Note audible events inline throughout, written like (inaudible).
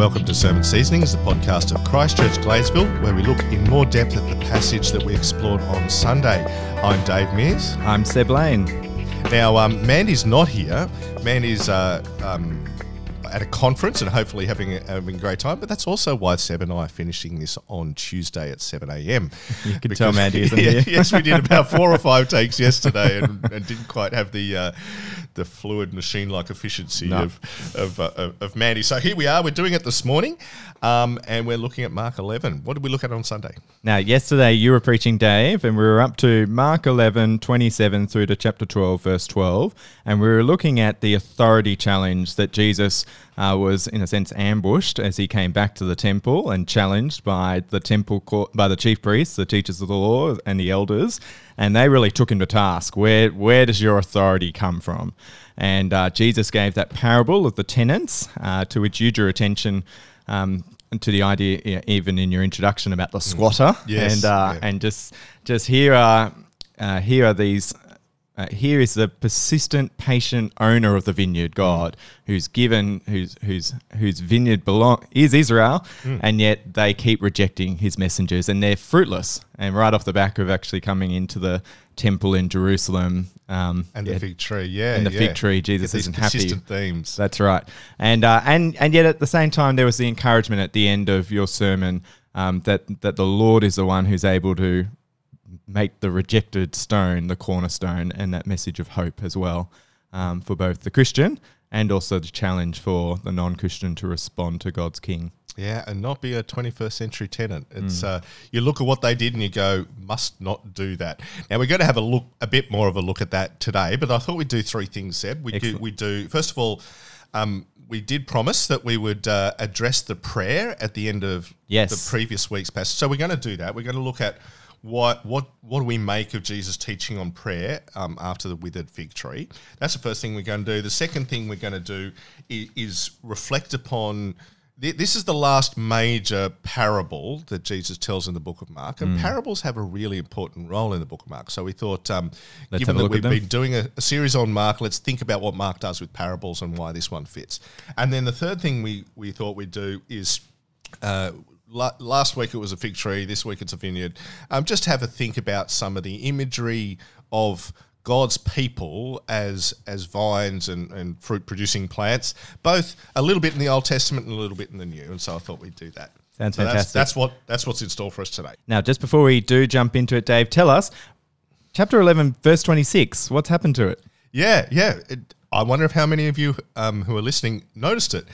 Welcome to Sermon Seasonings, the podcast of Christchurch Gladesville, where we look in more depth at the passage that we explored on Sunday. I'm Dave Mears. I'm Seb Lane. Now, um, Mandy's not here. Mandy's uh, um, at a conference and hopefully having a, having a great time. But that's also why Seb and I are finishing this on Tuesday at 7 a.m. (laughs) You can tell Mandy (laughs) isn't yeah, here. yes, we did (laughs) about four or five takes yesterday and, and didn't quite have the uh, the fluid machine like efficiency No. of of, uh, of of Mandy. So here we are. We're doing it this morning, um, and we're looking at Mark 11. What did we look at on Sunday? Now, yesterday you were preaching, Dave, and we were up to Mark 11, 27 through to chapter 12, verse 12. And we were looking at the authority challenge that Jesus uh, was, in a sense, ambushed as he came back to the temple and challenged by the temple court, by the chief priests, the teachers of the law, and the elders. And they really took him to task. Where, where does your authority come from? And uh, Jesus gave that parable of the tenants, uh, to which you drew attention um, to the idea, yeah, even in your introduction, about the squatter. Yes, and uh, yeah. and just just here are uh, here are these. Uh, here is the persistent, patient owner of the vineyard, God, who's given, whose whose whose vineyard belong is Israel, and yet they keep rejecting His messengers, and they're fruitless. And right off the back of actually coming into the temple in Jerusalem, um, And yeah, the fig tree, yeah, and the yeah. fig tree, Jesus isn't happy. themes. That's right, and uh, and and yet at the same time, there was the encouragement at the end of your sermon um, that that the Lord is the one who's able to make the rejected stone the cornerstone, and that message of hope as well um, for both the Christian and also the challenge for the non-Christian to respond to God's King. Yeah, and not be a 21st century tenant. Mm. It's uh, you look at what they did and you go, must not do that. Now we're going to have a look, a bit more of a look at that today. But I thought we'd do three things, Seb. We do, we do. First of all, um, we did promise that we would uh, address the prayer at the end of Yes. the previous week's passage. So we're going to do that. We're going to look at what what what do we make of Jesus' teaching on prayer um, after the withered fig tree. That's the first thing we're going to do. The second thing we're going to do is, is reflect upon. thi- This is the last major parable that Jesus tells in the book of Mark, and parables have a really important role in the book of Mark. So we thought, um, given that we've been doing a, a series on Mark, let's think about what Mark does with parables and why this one fits. And then the third thing we we thought we'd do is uh, last week it was a fig tree. This week it's a vineyard. Um, just have a think about some of the imagery of God's people as as vines and, and fruit producing plants, both a little bit in the Old Testament and a little bit in the New. And so I thought we'd do that. Sounds So that's, fantastic. that's what that's what's in store for us today. Now, just before we do jump into it, Dave, tell us chapter eleven, verse twenty-six. What's happened to it? Yeah, yeah. It, I wonder if how many of you um, who are listening noticed it.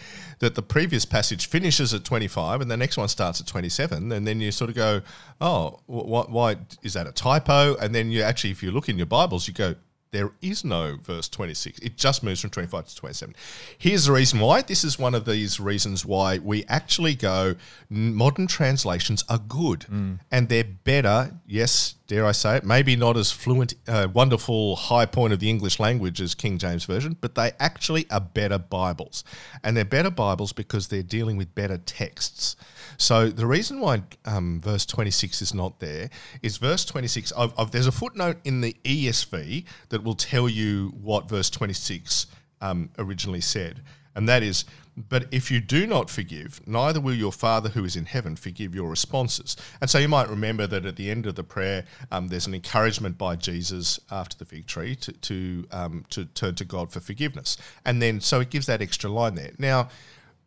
That the previous passage finishes at 25 and the next one starts at 27. And then you sort of go, oh, wh- wh- why is that a typo? And then you actually, if you look in your Bibles, you go, there is no verse 26. It just moves from 25 to 27. Here's the reason why. This is one of these reasons why we actually go, modern translations are good and they're better. Yes, dare I say it, maybe not as fluent, uh, wonderful high point of the English language as King James Version, but they actually are better Bibles. And they're better Bibles because they're dealing with better texts. So the reason why um, verse 26 is not there is verse 26. I've, I've, there's a footnote in the ESV that will tell you what verse 26 um, originally said, and that is, "But if you do not forgive, neither will your Father who is in heaven forgive your responses." And so you might remember that at the end of the prayer, um, there's an encouragement by Jesus after the fig tree to to um, to turn to God for forgiveness, and then so it gives that extra line there. Now,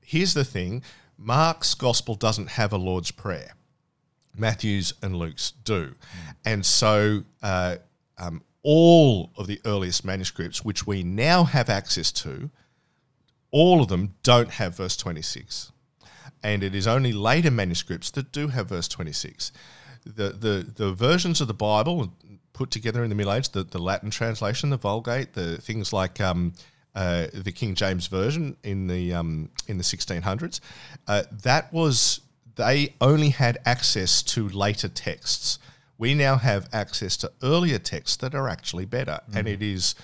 here's the thing Mark's gospel doesn't have a Lord's Prayer. Matthew's and Luke's do. And so uh, um, all of the earliest manuscripts, which we now have access to, all of them don't have verse 26. And it is only later manuscripts that do have verse 26. The, the, the versions of the Bible put together in the Middle Age, the, the Latin translation, the Vulgate, the things like um, uh, the King James Version in the, um, in the 1600s, uh, that was, they only had access to later texts. We now have access to earlier texts that are actually better. And it is,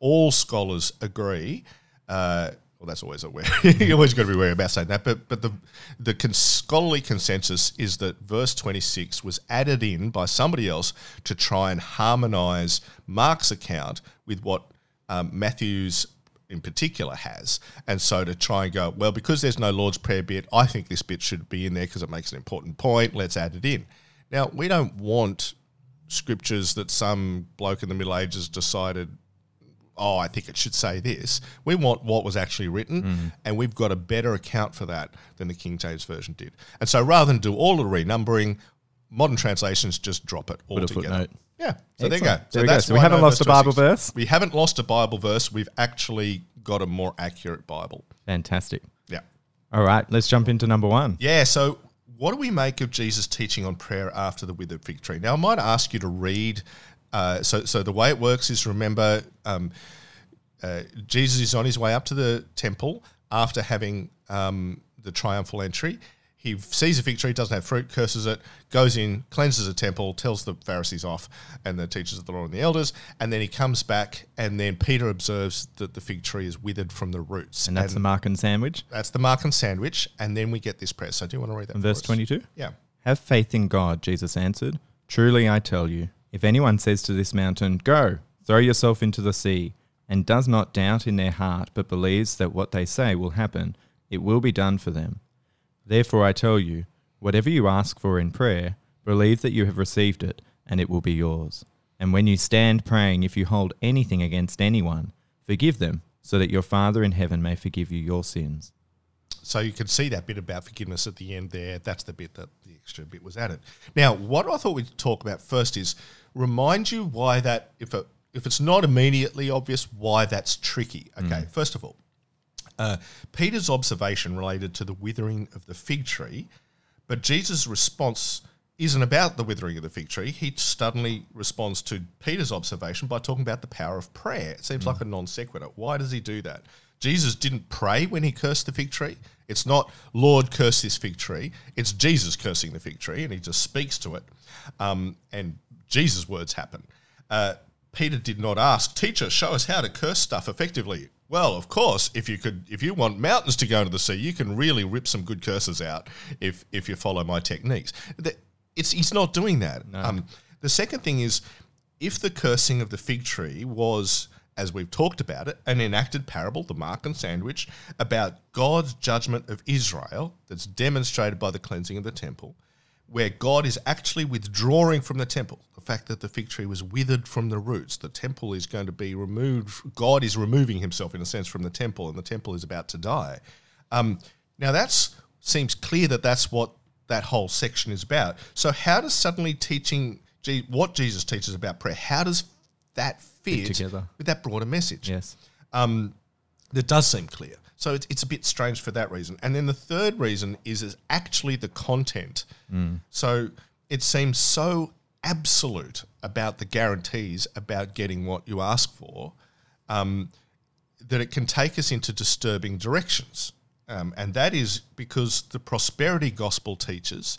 all scholars agree, uh, well, that's always a wary. (laughs) you always got to be wary about saying that. But but the the con- scholarly consensus is that verse twenty six was added in by somebody else to try and harmonise Mark's account with what um, Matthew's in particular has. And so to try and go, well, because there's no Lord's Prayer bit, I think this bit should be in there because it makes an important point. Let's add it in. Now, we don't want scriptures that some bloke in the Middle Ages decided, oh, I think it should say this. We want what was actually written, mm-hmm. and we've got a better account for that than the King James Version did. And so rather than do all the renumbering, modern translations just drop it altogether. Yeah. So there you go. Excellent. There we go. that's So we haven't lost a Bible verse? We haven't lost a Bible verse. We've actually got a more accurate Bible. Fantastic. Yeah. All right, let's jump into number one. Yeah. So, what do we make of Jesus' teaching on prayer after the withered fig tree? Now, I might ask you to read. Uh, so, so the way it works is remember, um, uh, Jesus is on his way up to the temple after having um, the triumphal entry. He sees a fig tree, doesn't have fruit, curses it, goes in, cleanses a temple, tells the Pharisees off and the teachers of the law and the elders, and then he comes back, and then Peter observes that the fig tree is withered from the roots. And that's the Markan sandwich. That's the Markan sandwich, and then we get this prayer. So, do you want to read that? Verse 22. Yeah. Have faith in God, Jesus answered. Truly I tell you, if anyone says to this mountain, Go, throw yourself into the sea, and does not doubt in their heart, but believes that what they say will happen, it will be done for them. Therefore I tell you, whatever you ask for in prayer, believe that you have received it, and it will be yours. And when you stand praying, if you hold anything against anyone, forgive them, so that your Father in heaven may forgive you your sins. So you can see that bit about forgiveness at the end there. That's the bit that the extra bit was added. Now, what I thought we'd talk about first is remind you why that if it, if it's not immediately obvious, why that's tricky. Okay, mm. first of all, uh, Peter's observation related to the withering of the fig tree, but Jesus' response isn't about the withering of the fig tree. He suddenly responds to Peter's observation by talking about the power of prayer. It seems like a non sequitur. Why does he do that? Jesus didn't pray when he cursed the fig tree. It's not, Lord, curse this fig tree. It's Jesus cursing the fig tree, and he just speaks to it. Um, and Jesus' words happen. Uh, Peter did not ask, Teacher, show us how to curse stuff effectively. Well, of course, if you could, if you want mountains to go into the sea, you can really rip some good curses out if if you follow my techniques. It's he's not doing that. Um, the second thing is, if the cursing of the fig tree was, as we've talked about it, an enacted parable, the Markan Sandwich, about God's judgment of Israel, that's demonstrated by the cleansing of the temple, where God is actually withdrawing from the temple. The fact that the fig tree was withered from the roots, the temple is going to be removed. God is removing himself, in a sense, from the temple, and the temple is about to die. Um, now, that seems clear that that's what that whole section is about. So, how does suddenly teaching what Jesus teaches about prayer, how does that fit together. with that broader message? Yes. um, that does seem clear. So it's, it's a bit strange for that reason. And then the third reason is, is actually the content. So it seems so absolute about the guarantees about getting what you ask for um, that it can take us into disturbing directions. Um, and that is because the prosperity gospel teachers,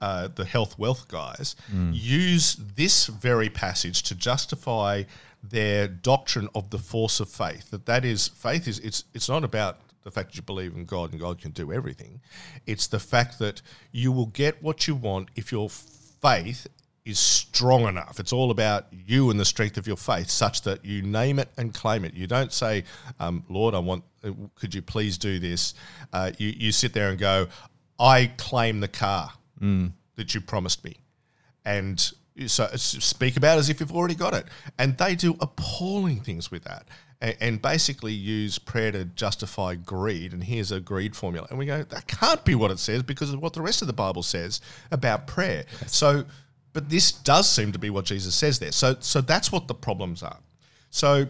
uh, the health wealth guys, use this very passage to justify their doctrine of the force of faith. That that is faith is it's it's not about the fact that you believe in God and God can do everything. It's the fact that you will get what you want if your faith is strong enough. It's all about you and the strength of your faith, such that you name it and claim it. You don't say, um, "Lord, I want. uh, Could you please do this?" Uh, you you sit there and go, "I claim the car Mm. that you promised me," and so speak about as if you've already got it. And they do appalling things with that. And, and basically use prayer to justify greed. And here's a greed formula. And we go, that can't be what it says because of what the rest of the Bible says about prayer. So, but this does seem to be what Jesus says there. So, so that's what the problems are. So,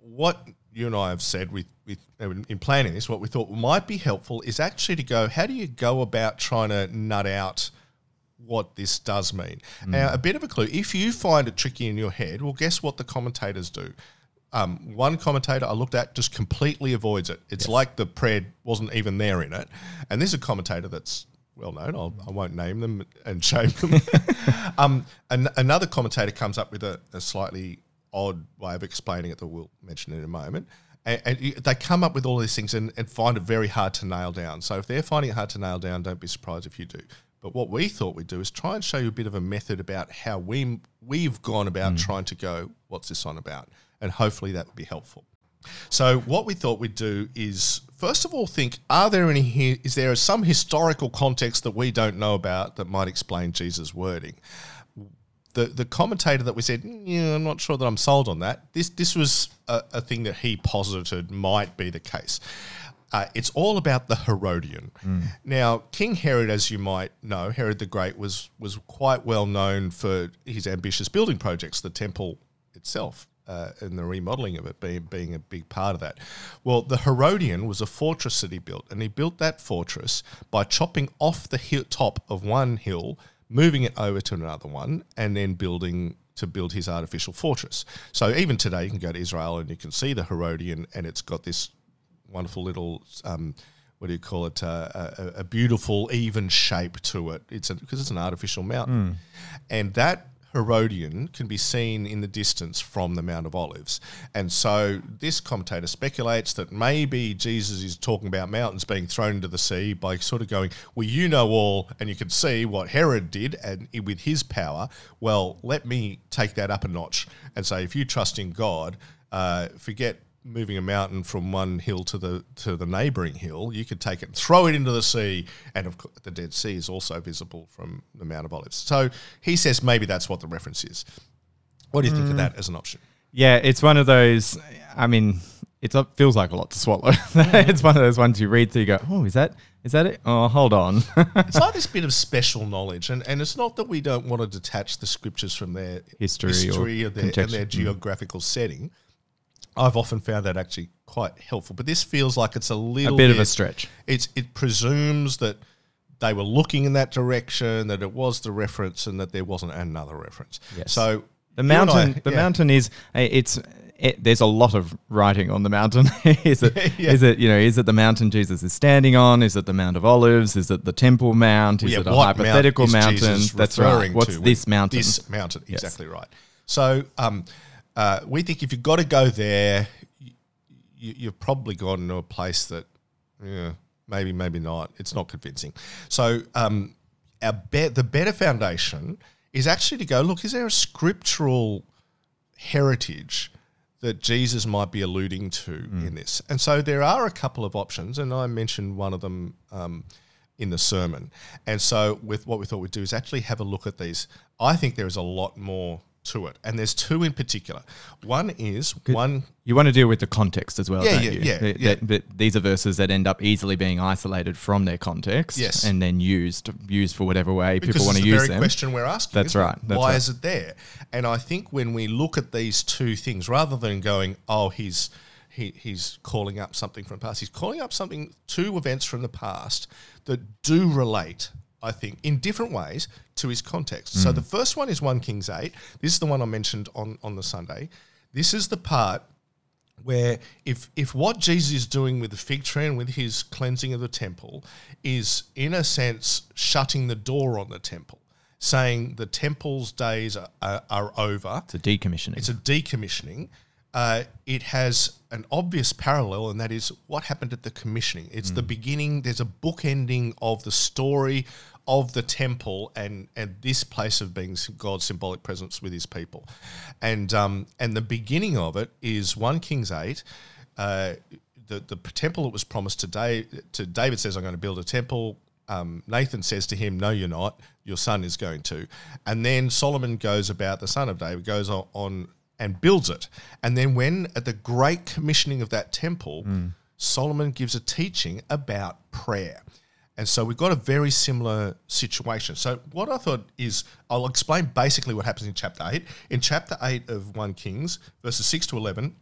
what you and I have said with, with in planning this, what we thought might be helpful is actually to go, how do you go about trying to nut out what this does mean? Now, a bit of a clue. If you find it tricky in your head, well, guess what the commentators do? Um, one commentator I looked at just completely avoids it. It's like the prayer wasn't even there in it. And there's a commentator that's well known. I'll, I won't name them and (laughs) shame them. (laughs) um, an, another commentator comes up with a, a slightly odd way of explaining it that we'll mention in a moment. And, and you- they come up with all these things and, and find it very hard to nail down. So if they're finding it hard to nail down, don't be surprised if you do. But what we thought we'd do is try and show you a bit of a method about how we we've gone about hmm. trying to go, what's this on about? And hopefully that would be helpful. So what we thought we'd do is first of all think: Are there any? Is there some historical context that we don't know about that might explain Jesus' wording? The the commentator that we said, "Mm, yeah, I'm not sure that I'm sold on that. This this was a, a thing that he posited might be the case. Uh, it's all about the Herodian. Now, King Herod, as you might know, Herod the Great was was quite well known for his ambitious building projects. The temple itself uh, and the remodeling of it being, being a big part of that. Well, the Herodian was a fortress that he built, and he built that fortress by chopping off the hill, top of one hill, moving it over to another one, and then building to build his artificial fortress. So even today, you can go to Israel and you can see the Herodian, and it's got this wonderful little. Um, what do you call it? Uh, a, a beautiful, even shape to it. It's because it's an artificial mountain, and that Herodian can be seen in the distance from the Mount of Olives. And so this commentator speculates that maybe Jesus is talking about mountains being thrown into the sea by sort of going, Well, you know all, and you can see what Herod did and with his power. Well, let me take that up a notch and say, if you trust in God, uh, forget moving a mountain from one hill to the to the neighboring hill, you could take it and throw it into the sea, and of course, the Dead Sea is also visible from the Mount of Olives. So he says maybe that's what the reference is. What do you think of that as an option? Yeah, it's one of those. I mean, it feels like a lot to swallow. (laughs) it's one of those ones you read through. You go, oh, is that is that it? Oh, hold on. (laughs) It's like this bit of special knowledge, and, and it's not that we don't want to detach the scriptures from their History or history of their, and their mm. geographical setting. I've often found that actually quite helpful, but this feels like it's a a little bit of a stretch. it's it presumes that they were looking in that direction, that it was the reference, and that there wasn't another reference. Yes. So The mountain. I- the yeah. mountain is. eh, It's. It, there's a lot of writing on the mountain. (laughs) is it? (laughs) Is Yeah. it? You know? Is it the mountain Jesus is standing on? Is it the Mount of Olives? Is it the Temple Mount? Is Yeah, it a mount hypothetical is mountain? Jesus That's referring right. What's to this mountain? This mountain, exactly right. So um, uh, we think if you've got to go there, you, you've probably gone to a place that, yeah, maybe, maybe not. It's not convincing. So um, our be- the better foundation is actually to go look. Is there a scriptural heritage? That Jesus might be alluding to in this. And so there are a couple of options, and I mentioned one of them um, in the sermon. And so, with what we thought we'd do is actually have a look at these. I think there is a lot more to it, and there's two in particular. One is one. You want to deal with the context as well, Yeah, don't yeah, you? yeah, That- yeah. these are verses that end up easily being isolated from their context, Yes. and then used used for whatever way Because people want to use them. question we're asking. That's right, that's Why right. is it there? And I think when we look at these two things, rather than going, "Oh, he's he, he's calling up something from the past," he's calling up something two events from the past that do relate. I think in different ways to his context. Mm. So the first one is one Kings eight. This is the one I mentioned on on the Sunday. This is the part where if if what Jesus is doing with the fig tree and with his cleansing of the temple is in a sense shutting the door on the temple, saying the temple's days are, are, are over, It's a decommissioning. it's a decommissioning. Uh, it has an obvious parallel, and that is what happened at the commissioning. It's the beginning. There's a bookending of the story of the temple and and this place of being God's symbolic presence with His people, and um, and the beginning of it is one Kings eight. Uh, the the temple that was promised to David, to David says, "I'm going to build a temple." Um, Nathan says to him, "No, you're not. Your son is going to." And then Solomon goes about the son of David goes on, on and builds it. And then when at the great commissioning of that temple, Solomon gives a teaching about prayer. And so we've got a very similar situation. So what I thought is I'll explain basically what happens in chapter 8. In chapter 8 of 1 Kings, verses 6 to 11,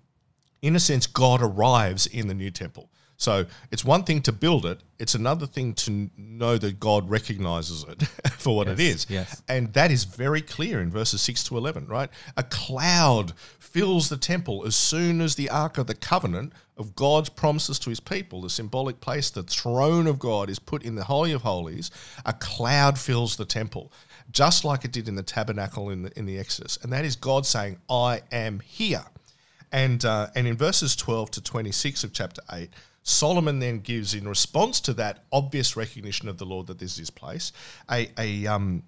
in a sense, God arrives in the new temple. So it's one thing to build it, it's another thing to know that God recognizes it (laughs) for what it Yes, is. yes. And that is very clear in verses 6 to 11, right? A cloud fills the temple as soon as the Ark of the Covenant of God's promises to his people, the symbolic place, the throne of God, is put in the Holy of Holies. A cloud fills the temple, just like it did in the tabernacle in the, in the Exodus. And that is God saying, I am here. And, uh, and in verses 12 to 26 of chapter 8, Solomon then gives, in response to that obvious recognition of the Lord that this is his place, a, a, um,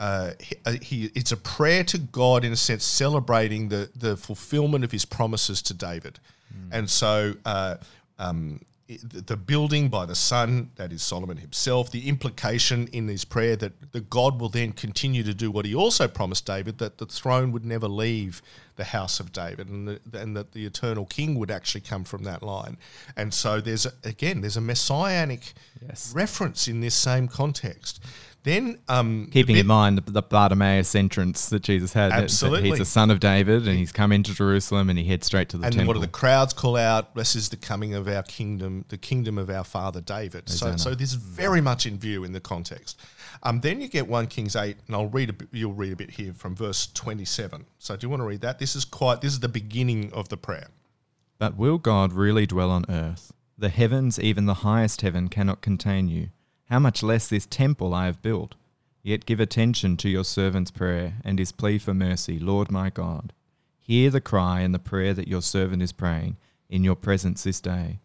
uh, he, uh, he, it's a prayer to God in a sense, celebrating the the fulfillment of His promises to David, and so. Uh, um, the building by the son, that is Solomon himself, the implication in his prayer that the God will then continue to do what he also promised David, that the throne would never leave the house of David and, the, and that the eternal king would actually come from that line. And so there's, a, again, there's a messianic Yes. reference in this same context. Then, um, Keeping the in mind the, the Bartimaeus entrance that Jesus had. that- that Absolutely. he's a son of David and he's come into Jerusalem and he heads straight to the and temple. what do the crowds call out? This is the coming of our kingdom, the kingdom of our father David. So, so this is very much in view in the context. Um, then you get one Kings eight, and I'll read a bit, you'll read a bit here from verse twenty seven. So do you want to read that? This is quite. This is the beginning of the prayer. But will God really dwell on earth? The heavens, even the highest heaven, cannot contain you. How much less this temple I have built? Yet give attention to your servant's prayer and his plea for mercy, Lord my God. Hear the cry and the prayer that your servant is praying in your presence this day.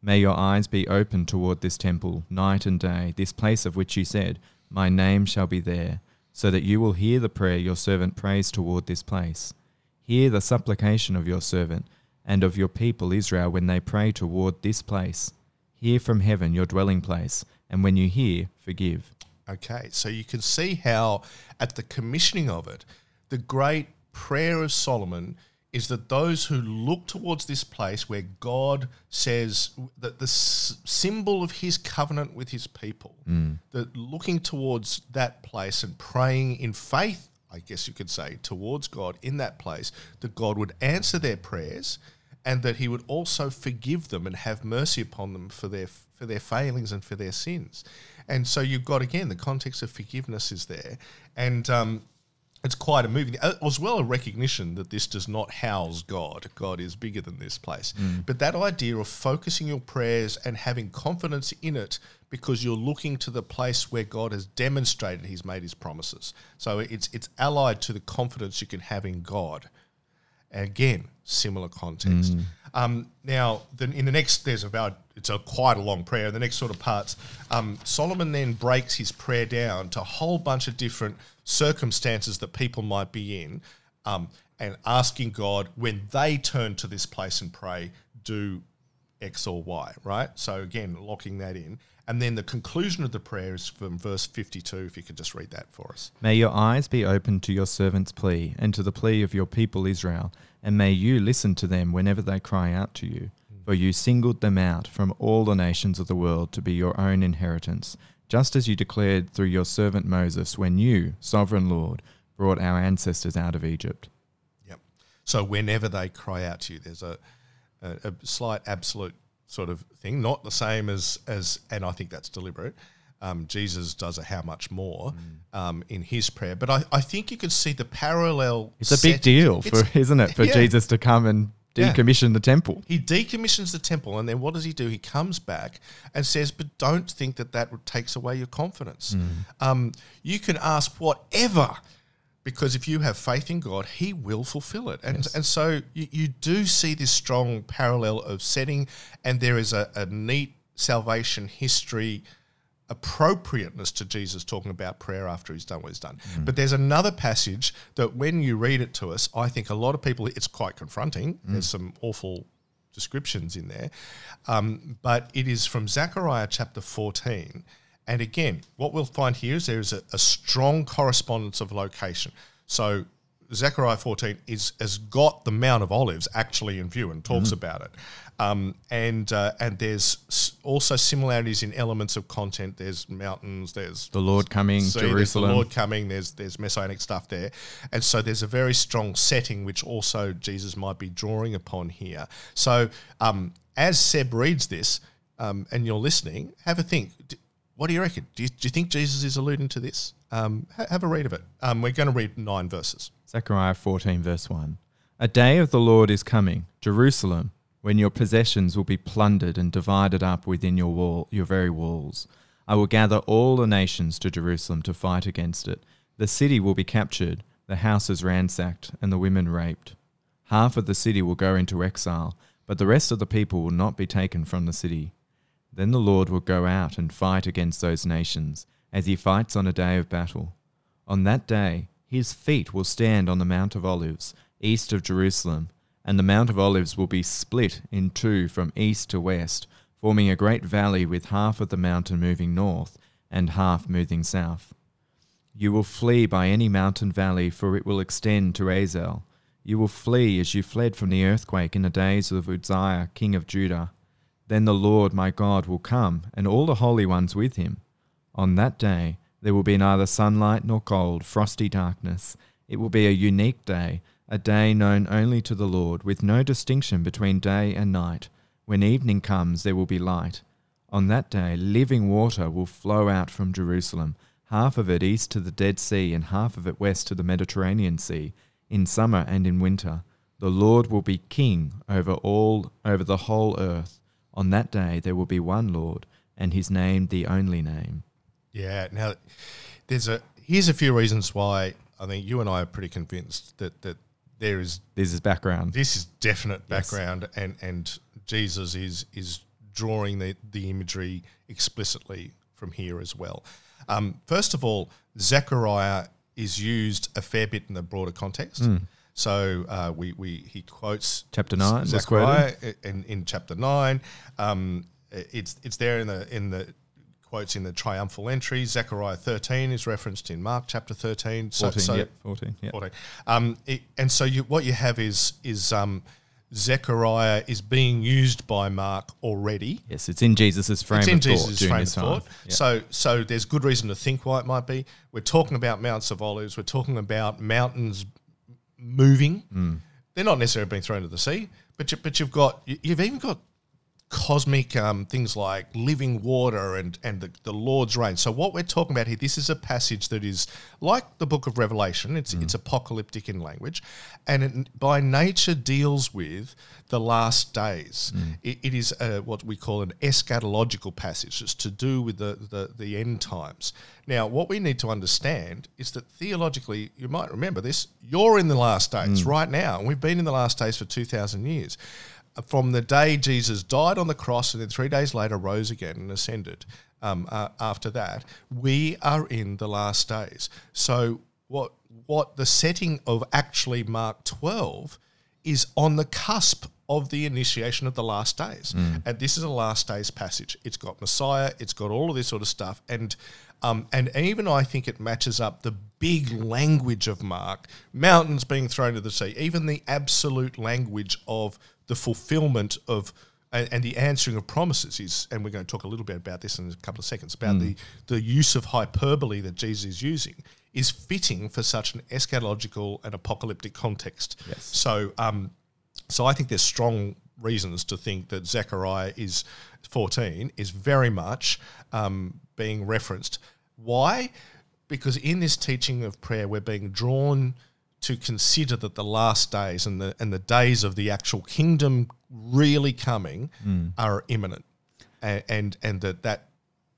May your eyes be open toward this temple night and day, this place of which you said, My name shall be there, so that you will hear the prayer your servant prays toward this place. Hear the supplication of your servant and of your people Israel when they pray toward this place. Hear from heaven your dwelling place, and when you hear, forgive. Okay, so you can see how at the commissioning of it, the great prayer of Solomon is that those who look towards this place where God says that the s- symbol of his covenant with his people, mm. that looking towards that place and praying in faith, I guess you could say, towards God in that place, that God would answer their prayers and that he would also forgive them and have mercy upon them for their for their failings and for their sins. And so you've got again the context of forgiveness is there, and um, it's quite a moving uh, as well a recognition that this does not house God. God is bigger than this place. But that idea of focusing your prayers and having confidence in it because you're looking to the place where God has demonstrated He's made His promises. So it's it's allied to the confidence you can have in God. Again, similar context. Um, now, then in the next, there's about it's a quite a long prayer. The next sort of parts, um, Solomon then breaks his prayer down to a whole bunch of different circumstances that people might be in, um, and asking God when they turn to this place and pray, do X or Y, right? So again, locking that in. And then the conclusion of the prayer is from verse 52, if you could just read that for us. May your eyes be open to your servant's plea and to the plea of your people Israel, and may you listen to them whenever they cry out to you. For you singled them out from all the nations of the world to be your own inheritance, just as you declared through your servant Moses when you, sovereign Lord, brought our ancestors out of Egypt. Yep. So whenever they cry out to you, there's a, a, a slight absolute sort of thing, not the same as as, and I think that's deliberate. Um, Jesus does a how much more um, in his prayer, but I, I think you can see the parallel. It's a big deal, for, isn't it, for yeah. Jesus to come and Yeah. decommission the temple? He decommissions the temple, and then what does he do? He comes back and says, "But don't think that that takes away your confidence. Um, you can ask whatever, because if you have faith in God, He will fulfill it." And and so you, you do see this strong parallel of setting, and there is a, a neat salvation history appropriateness to Jesus talking about prayer after he's done what he's done. But there's another passage that when you read it to us, I think a lot of people, it's quite confronting. There's some awful descriptions in there. Um, but it is from Zechariah chapter 14. And again, what we'll find here is there is a, a strong correspondence of location. So Zechariah 14 is has got the Mount of Olives actually in view and talks about it. Um, and uh, and there's also similarities in elements of content. There's mountains. There's The Lord coming, sea, there's Jerusalem. the Lord coming. There's there's messianic stuff there, and so there's a very strong setting which also Jesus might be drawing upon here. So um, as Seb reads this, um, and you're listening, have a think. What do you reckon? Do you, do you think Jesus is alluding to this? Um, ha- have a read of it. Um, we're going to read nine verses. Zechariah 14, verse 1. A day of the Lord is coming, Jerusalem, when your possessions will be plundered and divided up within your wall, your very walls. I will gather all the nations to Jerusalem to fight against it. The city will be captured, the houses ransacked, and the women raped. Half of the city will go into exile, but the rest of the people will not be taken from the city. Then the Lord will go out and fight against those nations, as he fights on a day of battle. On that day, his feet will stand on the Mount of Olives, east of Jerusalem, and the Mount of Olives will be split in two from east to west, forming a great valley with half of the mountain moving north and half moving south. You will flee by any mountain valley, for it will extend to Azel. You will flee as you fled from the earthquake in the days of Uzziah, king of Judah. Then the Lord my God will come, and all the holy ones with him. On that day there will be neither sunlight nor cold, frosty darkness. It will be a unique day, a day known only to the Lord, with no distinction between day and night. When evening comes, there will be light. On that day, living water will flow out from Jerusalem, half of it east to the Dead Sea, and half of it west to the Mediterranean Sea, in summer and in winter. The Lord will be king over all over the whole earth. On that day there will be one Lord, and his name the only name. Yeah. Now, there's a here's a few reasons why I think you and I are pretty convinced that that there is This is background. this is definite Yes. background, and and Jesus is is drawing the the imagery explicitly from here as well. Um, first of all, Zechariah is used a fair bit in the broader context. So uh, we, we he quotes Chapter nine Zechariah in, in chapter nine. Um, it's it's there in the in the quotes in the triumphal entry. Zechariah thirteen is referenced in Mark chapter thirteen. So, 14, so yep, 14, yep. 14. Um, it, and so you, what you have is is um, Zechariah is being used by Mark already. Yes, it's in Jesus' frame It's in of Jesus' during frame of thought. Yeah. So so there's good reason to think why it might be. We're talking about mounts of olives. We're talking about mountains moving. Hmm. They're not necessarily being thrown to the sea, but you, but you've got you've even got cosmic um, things like living water and and the, the Lord's reign. So what we're talking about here, this is a passage that is like the book of Revelation. It's it's apocalyptic in language, and it by nature deals with the last days. It, it is uh what we call an eschatological passage. It's to do with the, the the end times. Now, what we need to understand is that theologically, you might remember this. You're in the last days right now, and we've been in the last days for two thousand years from the day Jesus died on the cross and then three days later rose again and ascended. Um, uh, after that, we are in the last days. So what what the setting of actually Mark twelve is on the cusp of the initiation of the last days, and this is a last days passage. It's got Messiah, it's got all of this sort of stuff, and um, and even I think it matches up the big language of Mark, mountains being thrown to the sea, even the absolute language of the fulfillment of and, and the answering of promises is, and we're going to talk a little bit about this in a couple of seconds about the the use of hyperbole that Jesus is using is fitting for such an eschatological and apocalyptic context. Yes. So, um, so I think there's strong reasons to think that Zechariah is 14 is very much um, being referenced. Why? Because in this teaching of prayer, we're being drawn to consider that the last days and the and the days of the actual kingdom really coming are imminent, and, and and that that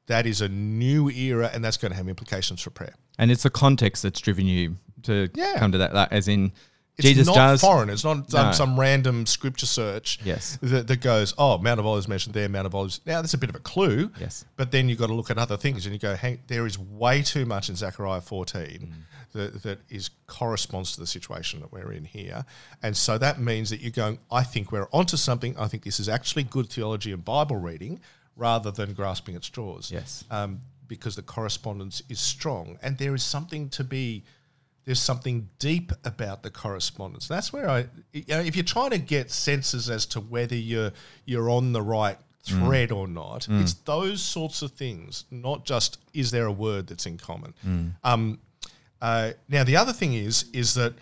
that is a new era, and that's going to have implications for prayer. And it's the context that's driven you to Yeah. come to that, that as in It's Jesus not does foreign. It's not some, No. some random scripture search Yes. that, that goes, oh, Mount of Olives mentioned there, Mount of Olives. Now, that's a bit of a clue. Yes. But then you've got to look at other things and you go, hang, there is way too much in Zechariah 14 Mm. That, that is corresponds to the situation that we're in here. And so that means that you're going, I think we're onto something. I think this is actually good theology and Bible reading rather than grasping at straws Yes. um, because the correspondence is strong, and there is something to be. There's something deep about the correspondence. That's where I, you know, if you're trying to get senses as to whether you're you're on the right thread or not, it's those sorts of things, not just is there a word that's in common. Um, uh, now the other thing is is that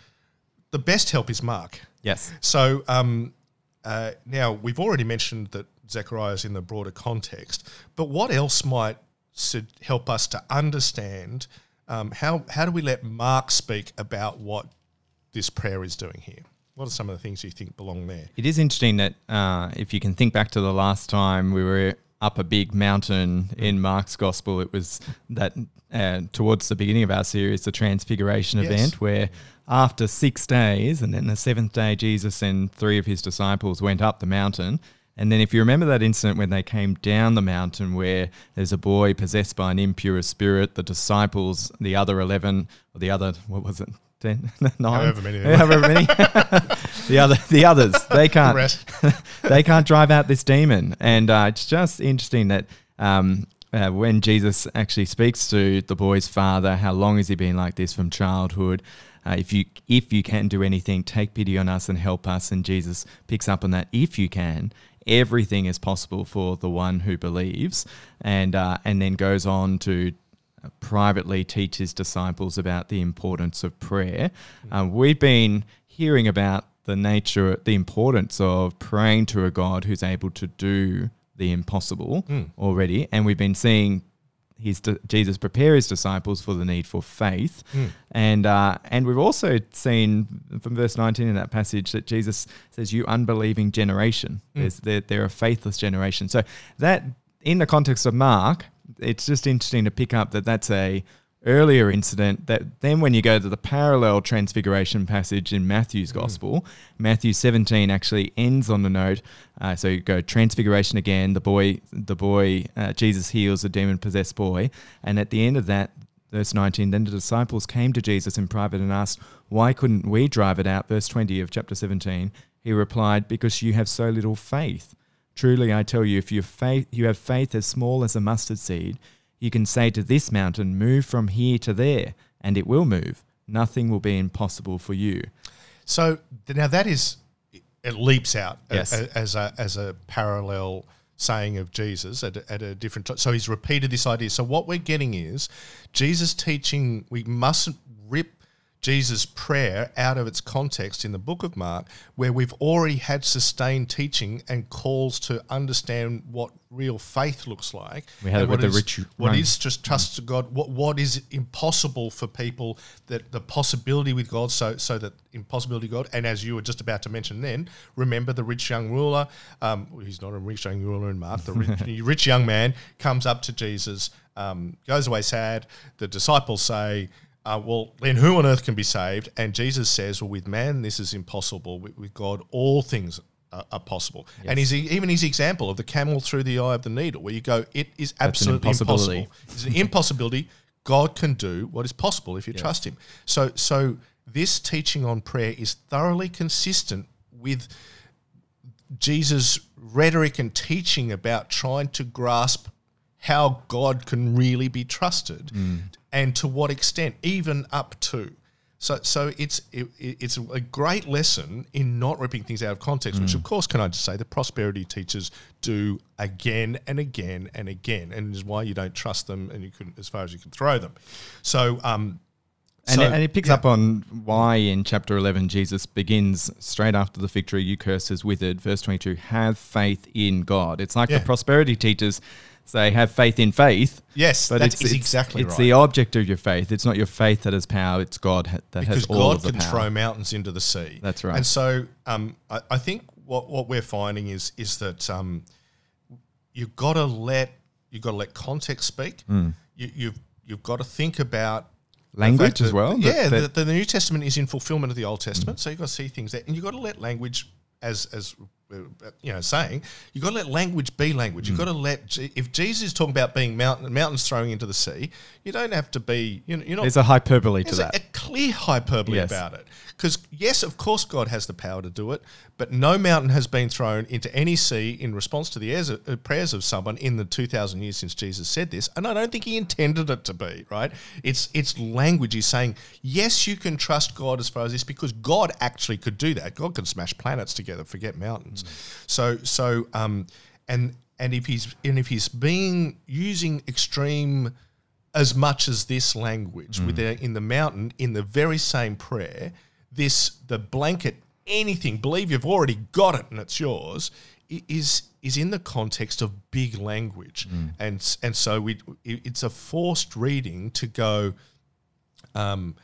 the best help is Mark. yes. So um, uh, now we've already mentioned that Zechariah is in the broader context, but what else might help us to understand um, how how do we let Mark speak about what this prayer is doing here? What are some of the things you think belong there? It is interesting that uh, if you can think back to the last time we were up a big mountain in Mark's gospel, it was that uh, towards the beginning of our series, the Transfiguration Yes. event, where after six days, and then the seventh day, Jesus and three of his disciples went up the mountain. And then, if you remember that incident when they came down the mountain where there's a boy possessed by an impure spirit, the disciples, the other 11, or the other, what was it? 10, 9? (laughs) However many. (laughs) However many. (laughs) the, other, the others, they can't, rest. they can't drive out this demon. And uh, it's just interesting that um, uh, when Jesus actually speaks to the boy's father, how long has he been like this from childhood? Uh, if you if you can do anything, take pity on us and help us. And Jesus picks up on that. If you can, everything is possible for the one who believes, and uh, and then goes on to privately teach his disciples about the importance of prayer. Uh, we've been hearing about the nature, the importance of praying to a God who's able to do the impossible already, and we've been seeing his Jesus prepare his disciples for the need for faith, and uh, and we've also seen from verse nineteen in that passage that Jesus says, "You unbelieving generation." They're, they're a faithless generation. So that in the context of Mark, it's just interesting to pick up that that's a earlier incident that then when you go to the parallel transfiguration passage in Matthew's gospel, Matthew 17 actually ends on the note. Uh, so you go transfiguration again. The boy, the boy, uh, Jesus heals a demon possessed boy, and at the end of that. Verse 19, then the disciples came to Jesus in private and asked, Why couldn't we drive it out? Verse 20 of chapter 17, he replied, Because you have so little faith. Truly, I tell you, if you have faith, you have faith as small as a mustard seed, you can say to this mountain, Move from here to there, and it will move. Nothing will be impossible for you. So now that is it leaps out Yes. a- as a as a parallel saying of Jesus at at a different time. So he's repeated this idea. So what we're getting is Jesus teaching. We mustn't rip Jesus' prayer out of its context in the book of Mark, where we've already had sustained teaching and calls to understand what real faith looks like. We had it with what the is- rich What is just trust to God. What what is impossible for people that the possibility with God. So so that impossibility God. And as you were just about to mention, then remember the rich young ruler. Um, he's not a rich young ruler in Mark. The rich, (laughs) rich young man comes up to Jesus, um, goes away sad. The disciples say. Uh, well, then who on earth can be saved? And Jesus says, well, with man, this is impossible. With, with God, all things are, are possible. And his, even his example of the camel through the eye of the needle, where you go, it is absolutely impossible. It's an impossibility. God can do what is possible if you trust Him. So, so this teaching on prayer is thoroughly consistent with Jesus' rhetoric and teaching about trying to grasp how God can really be trusted and to what extent, even up to. So, so it's it, it's a great lesson in not ripping things out of context, which of course, can I just say, the prosperity teachers do again and again and again, and is why you don't trust them, and you can, as far as you can throw them. So, um, And, so- it, and it picks up on why in chapter 11 Jesus begins straight after the fig tree, you curse is withered. Verse 22, have faith in God. It's like Yeah. the prosperity teachers say, have faith in faith. Yes, but that it's, is it's- exactly It's right. the object of your faith. It's not your faith that has power. It's God ha- that because has all God of the can power. throw mountains into the sea. That's right. And so um, I, I think what, what we're finding is is that um, you've got to let you've got to let context speak. You, you've you've got to think about. Language fact as well, that- Yeah, that- the, the New Testament is in fulfillment of the Old Testament, so you've got to see things there, and you've got to let language as as you know saying you've got to let language be language. You've got to let if Jesus is talking about being mountain, mountains throwing into the sea, you don't have to be you know you're not There's a hyperbole to a, that. a clear hyperbole Yes. about it. Because, yes, of course, God has the power to do it, but no mountain has been thrown into any sea in response to the airs- uh, prayers of someone in the 2,000 years since Jesus said this. And I don't think he intended it to be, right? It's, it's language. He's saying, yes, you can trust God as far as this because God actually could do that. God can smash planets together, forget mountains. So, so, um, and, and if he's, and if he's being, using extreme as much as this language with the, in the mountain in the very same prayer this the blanket anything believe you've already got it and it's yours is is in the context of big language. And and so we it's a forced reading to go um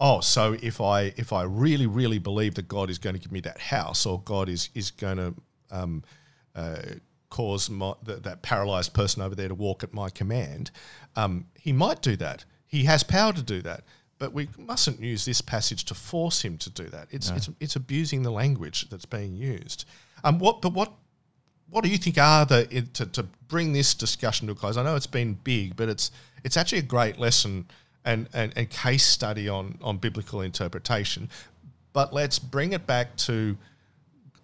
oh so if i if i really really believe that god is going to give me that house or god is is going to um uh, cause my, that, that paralyzed person over there to walk at my command, um, he might do that. He has power to do that. But we mustn't use this passage to force him to do that. It's, it's, it's abusing the language that's being used. Um, what, but what what do you think are the to, to bring this discussion to a close? I know it's been big, but it's it's actually a great lesson and, and, and case study on on biblical interpretation. But let's bring it back to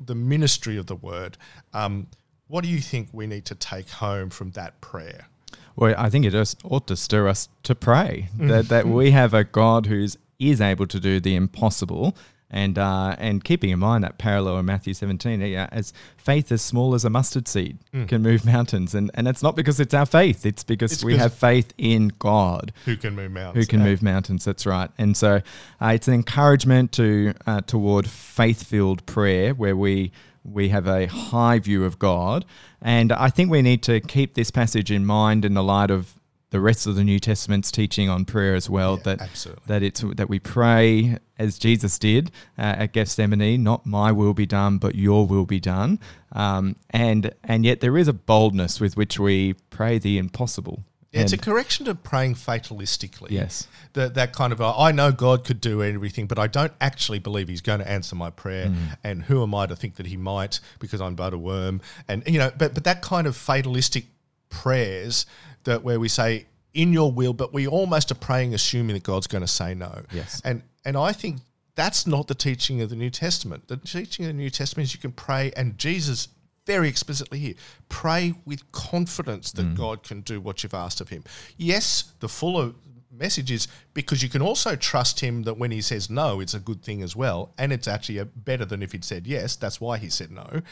the ministry of the word. Um, what do you think we need to take home from that prayer? Well, I think it just ought to stir us to pray that, that we have a God who's is able to do the impossible. And, uh, and keeping in mind that parallel in Matthew 17, yeah, as faith as small as a mustard seed can move mountains. And, and it's not because it's our faith, it's because It's we have faith in God Who can move mountains? who can Uh, move mountains. That's right. And so uh, it's an encouragement to uh, toward faith-filled prayer, where we we have a high view of God. And I think we need to keep this passage in mind in the light of the rest of the New Testament's teaching on prayer as well. Yeah, that absolutely. that it's that we pray as Jesus did uh, at Gethsemane, not my will be done, but your will be done. Um, and and yet there is a boldness with which we pray the impossible. Yeah, it's a correction to praying fatalistically. Yes. That, that kind of, uh, I know God could do everything, but I don't actually believe He's going to answer my prayer. Mm. And who am I to think that He might because I'm but a worm? And, you know, but, but that kind of fatalistic prayers that where we say, in your will, but we almost are praying assuming that God's going to say no. Yes. And, and I think that's not the teaching of the New Testament. The teaching of the New Testament is you can pray, and Jesus very explicitly here pray with confidence that mm. God can do what you've asked of Him. Yes, the fuller message is because you can also trust Him that when He says no, it's a good thing as well, and it's actually a, better than if He'd said yes. That's why He said no.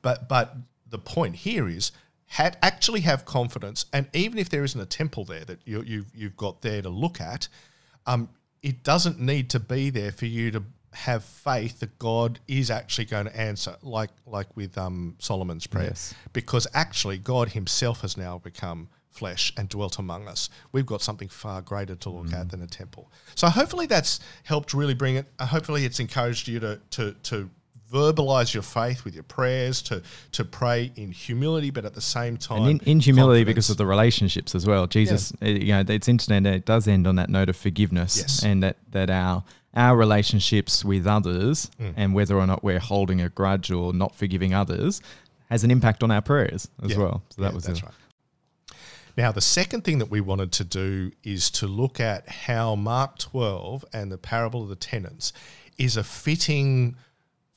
But but the point here is. Had, actually have confidence, and even if there isn't a temple there that you, you've you've got there to look at, um, it doesn't need to be there for you to have faith that God is actually going to answer, like like with um, Solomon's prayer, Yes. because actually God Himself has now become flesh and dwelt among us. We've got something far greater to look at than a temple. So hopefully that's helped really bring it. uh, Hopefully it's encouraged you to to to verbalize your faith with your prayers, to to pray in humility, but at the same time and in, in humility confidence. because of the relationships as well. Jesus, uh, you know, it's interesting that it does end on that note of forgiveness, Yes. and that that our our relationships with others Mm. and whether or not we're holding a grudge or not forgiving others has an impact on our prayers as Yeah. well. So that Yeah, was that's a- right. Now, the second thing that we wanted to do is to look at how Mark 12 and the parable of the tenants is a fitting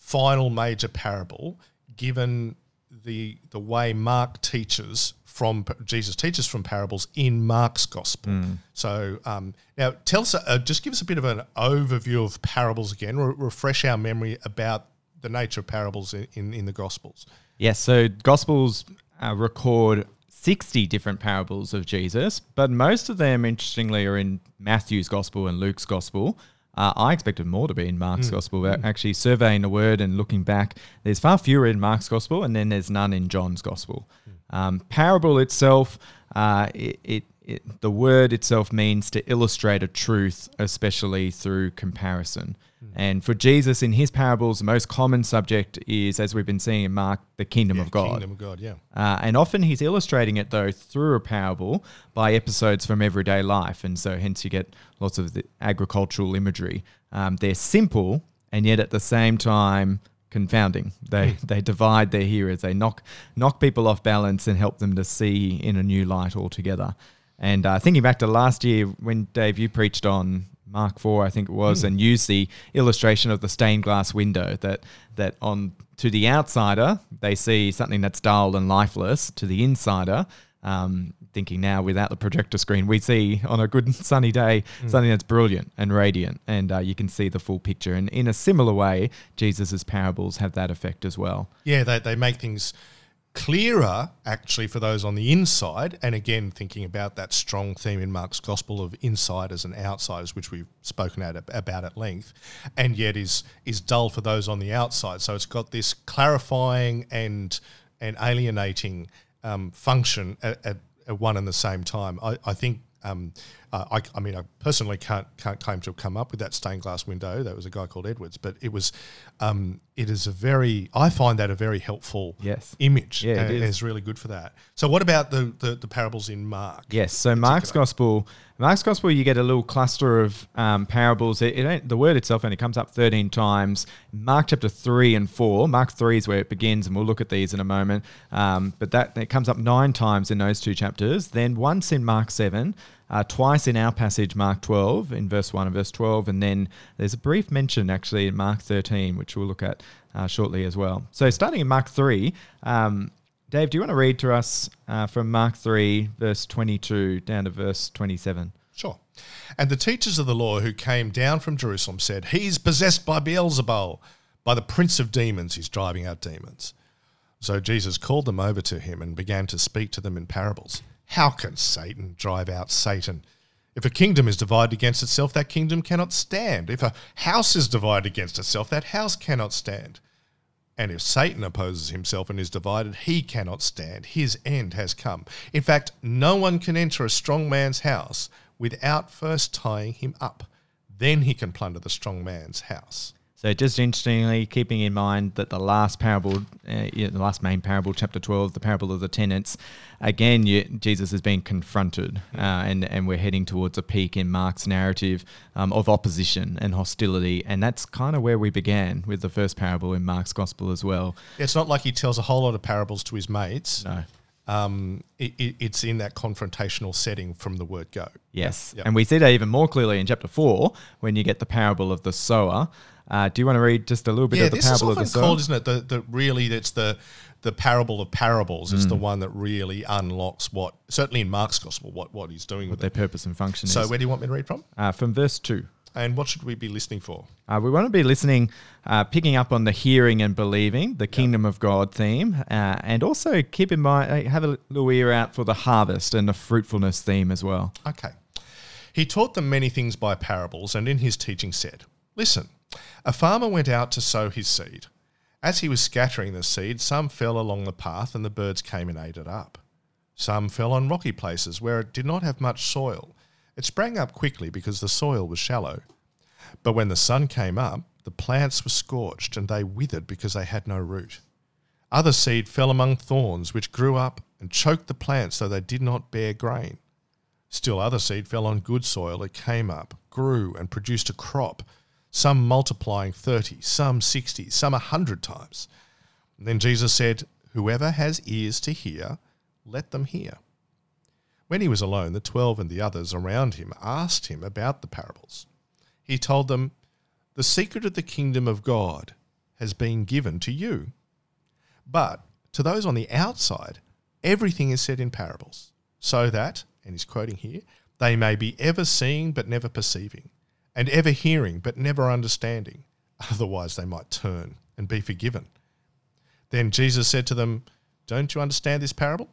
final major parable given the the way Mark teaches from Jesus teaches from parables in Mark's gospel. So um, now tell us, uh, just give us a bit of an overview of parables again. Re- refresh our memory about the nature of parables in, in, in the gospels. Yes, so Gospels uh, record 60 different parables of Jesus, but most of them, interestingly, are in Matthew's Gospel and Luke's Gospel. Uh, I expected more to be in Mark's Gospel, but actually surveying the word and looking back, there's far fewer in Mark's Gospel, and then there's none in John's Gospel. Um, parable itself, uh, it, it, it, the word itself means to illustrate a truth, especially through comparison. And for Jesus, in his parables, the most common subject is, as we've been seeing in Mark, the kingdom of God. Kingdom of God, yeah. Uh, and often he's illustrating it, though, through a parable by episodes from everyday life. And so, hence, you get lots of the agricultural imagery. Um, they're simple, and yet at the same time, confounding. They, they divide their hearers, they knock, knock people off balance and help them to see in a new light altogether. And uh, thinking back to last year when, Dave, you preached on Mark 4, I think it was, and used the illustration of the stained glass window that that on to the outsider they see something that's dull and lifeless. To the insider, um, thinking now without the projector screen, we see on a good (laughs) sunny day something that's brilliant and radiant, and uh, you can see the full picture. And in a similar way, Jesus's parables have that effect as well. Yeah, they, they make things clearer actually for those on the inside. And again, thinking about that strong theme in Mark's gospel of insiders and outsiders, which we've spoken at, about at length, and yet is is dull for those on the outside. So it's got this clarifying and and alienating um, function at, at, at one and the same time. I, I think. Um, uh, I, I mean, I personally can't can't claim to have come up with that stained glass window. That was a guy called Edwards, but it was um, it is a very I find that a very helpful Yes. image. Yeah, and is. it's really good for that. So what about the the, the parables in Mark? Yes. So Mark's gospel, Mark's gospel, you get a little cluster of um, parables. It, it ain't, the word itself only comes up thirteen times. Mark chapter three and four. Mark three is where it begins, and we'll look at these in a moment. Um, but that it comes up nine times in those two chapters. Then once in Mark seven. Uh, twice in our passage, Mark 12, in verse 1 and verse 12, and then there's a brief mention actually in Mark 13, which we'll look at uh, shortly as well. So, starting in Mark 3, um, Dave, do you want to read to us uh, from Mark 3, verse 22 down to verse 27? Sure. And the teachers of the law who came down from Jerusalem said, He's possessed by Beelzebul, by the prince of demons, he's driving out demons. So Jesus called them over to him and began to speak to them in parables. How can Satan drive out Satan? If a kingdom is divided against itself, that kingdom cannot stand. If a house is divided against itself, that house cannot stand. And if Satan opposes himself and is divided, he cannot stand. His end has come. In fact, no one can enter a strong man's house without first tying him up. Then he can plunder the strong man's house. So, just interestingly, keeping in mind that the last parable, uh, the last main parable, chapter 12, the parable of the tenants, again, you, Jesus is being confronted, uh, and, and we're heading towards a peak in Mark's narrative um, of opposition and hostility. And that's kind of where we began with the first parable in Mark's gospel as well. It's not like he tells a whole lot of parables to his mates. No. Um, it, it, it's in that confrontational setting from the word go. Yes. Yep. And we see that even more clearly in chapter 4 when you get the parable of the sower. Uh, do you want to read just a little bit yeah, of the parable of the sower? called, isn't it? The, the really that's the the parable of parables is Mm. the one that really unlocks what certainly in Mark's gospel what what he's doing with their it. purpose and function So is. where do you want me to read from? Uh, from verse 2. And what should we be listening for? Uh, we want to be listening, uh, picking up on the hearing and believing, the kingdom of God theme, uh, and also keep in mind, uh, have a little ear out for the harvest and the fruitfulness theme as well. Okay. He taught them many things by parables, and in his teaching said, Listen, a farmer went out to sow his seed. As he was scattering the seed, some fell along the path, and the birds came and ate it up. Some fell on rocky places where it did not have much soil. It sprang up quickly because the soil was shallow. But when the sun came up, the plants were scorched, and they withered because they had no root. Other seed fell among thorns, which grew up and choked the plants so they did not bear grain. Still other seed fell on good soil. It came up, grew, and produced a crop, some multiplying 30, some 60, some a 100 times. And then Jesus said, Whoever has ears to hear, let them hear. When he was alone, the twelve and the others around him asked him about the parables. He told them, The secret of the kingdom of God has been given to you. But to those on the outside, everything is said in parables, so that, and he's quoting here, they may be ever seeing but never perceiving, and ever hearing but never understanding. (laughs) Otherwise, they might turn and be forgiven. Then Jesus said to them, Don't you understand this parable?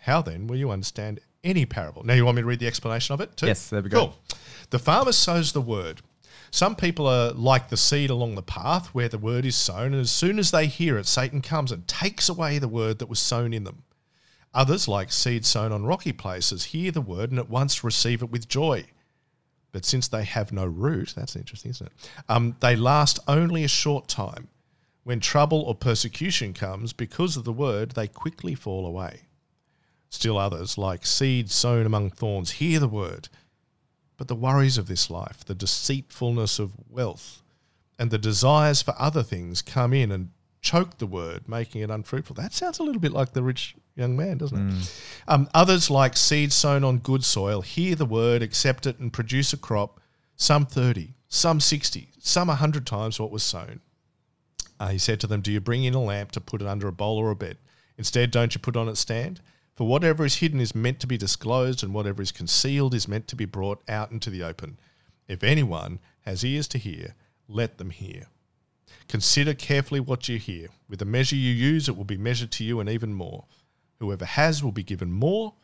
How then will you understand any parable? Now, you want me to read the explanation of it too? Yes, there we go. Cool. The farmer sows the word. Some people are like the seed along the path where the word is sown, and as soon as they hear it, Satan comes and takes away the word that was sown in them. Others, like seed sown on rocky places, hear the word and at once receive it with joy. But since they have no root, that's interesting, isn't it? Um, they last only a short time. When trouble or persecution comes because of the word, they quickly fall away. Still others, like seed sown among thorns, hear the word. But the worries of this life, the deceitfulness of wealth, and the desires for other things come in and choke the word, making it unfruitful. That sounds a little bit like the rich young man, doesn't it? Um, others, like seed sown on good soil, hear the word, accept it, and produce a crop, some 30, some 60, some 100 times what was sown. Uh, he said to them, Do you bring in a lamp to put it under a bowl or a bed? Instead, don't you put on its stand? For whatever is hidden is meant to be disclosed, and whatever is concealed is meant to be brought out into the open. If anyone has ears to hear, let them hear. Consider carefully what you hear. With the measure you use, it will be measured to you and even more. Whoever has will be given more.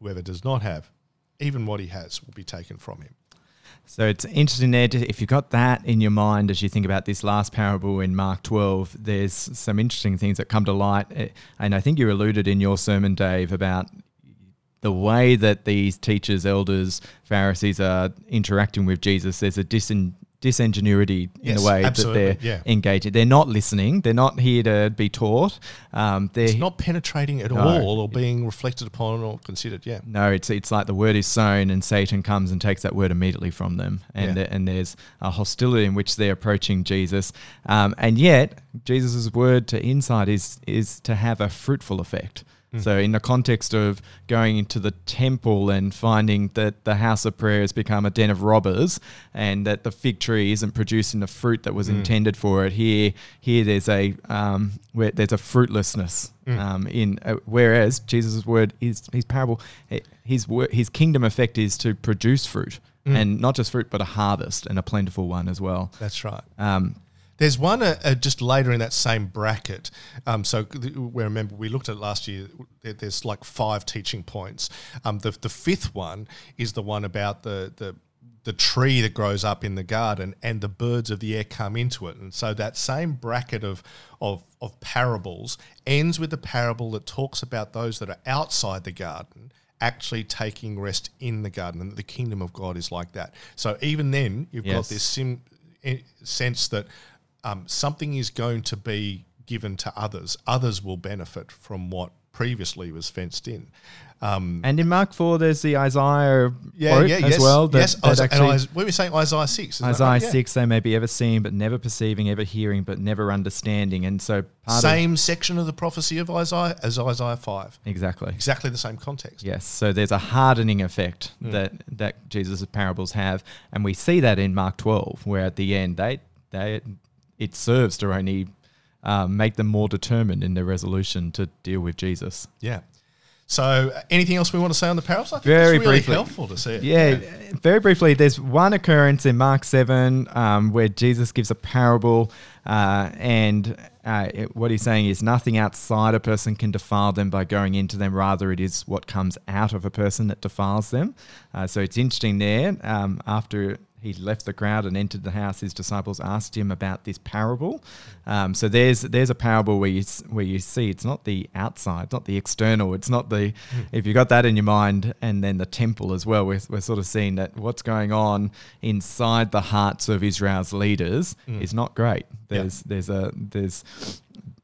Whoever does not have, even what he has will be taken from him. So it's interesting there. If you've got that in your mind as you think about this last parable in Mark 12, there's some interesting things that come to light. Eh, And I think you alluded in your sermon, Dave, about the way that these teachers, elders, Pharisees are interacting with Jesus. There's a disin, disingenuity in Yes, the way that they're yeah. engaging. They're not listening. They're not here to be taught. Um, they're It's not penetrating at No. all or being reflected upon or considered. Yeah. No, it's it's like the word is sown, and Satan comes and takes that word immediately from them, and Yeah. there- and there's a hostility in which they're approaching Jesus, um, and yet Jesus' word to insight is is to have a fruitful effect. So, in the context of going into the temple and finding that the house of prayer has become a den of robbers, and that the fig tree isn't producing the fruit that was intended for it, here, here there's a um, where there's a fruitlessness um, in. Uh, whereas Jesus' word is his parable, eh, his his kingdom effect is to produce fruit, and not just fruit, but a harvest and a plentiful one as well. That's right. Um, There's one uh, uh, just later in that same bracket. Um, so th- we remember we looked at it last year. There- There's like five teaching points. Um, the the fifth one is the one about the the the tree that grows up in the garden and the birds of the air come into it. And so that same bracket of of of parables ends with the parable that talks about those that are outside the garden actually taking rest in the garden and the kingdom of God is like that. So even then you've got this sim, sense that um, something is going to be given to others. Others will benefit from what previously was fenced in. Um, and in Mark four, there's the Isaiah yeah, quote yeah, as yes, well. That, yes. that Isa- actually, and Isa- we were saying Isaiah six. isn't that Isaiah right? Yeah. six, they may be ever seeing but never perceiving, ever hearing but never understanding, and so part of Same section of the prophecy of Isaiah as Isaiah five. exactly. Exactly the same context. Yes, so there's a hardening effect that that Jesus' parables have, and we see that in Mark 12, where at the end they they it serves to only um, make them more determined in their resolution to deal with Jesus. Yeah. So, uh, anything else we want to say on the parables? I think Very it's really briefly. helpful to see it. Yeah, very briefly, there's one occurrence in Mark 7 um, where Jesus gives a parable, uh, and uh, it- what he's saying is nothing outside a person can defile them by going into them. Rather, it is what comes out of a person that defiles them. Uh, so it's interesting there. Um, after he left the crowd and entered the house, his disciples asked him about this parable. Um, so there's there's a parable where you where you see it's not the outside, not the external. It's not the if you got that in your mind, and then the temple as well. We're, we're sort of seeing that what's going on inside the hearts of Israel's leaders is not great. There's there's a there's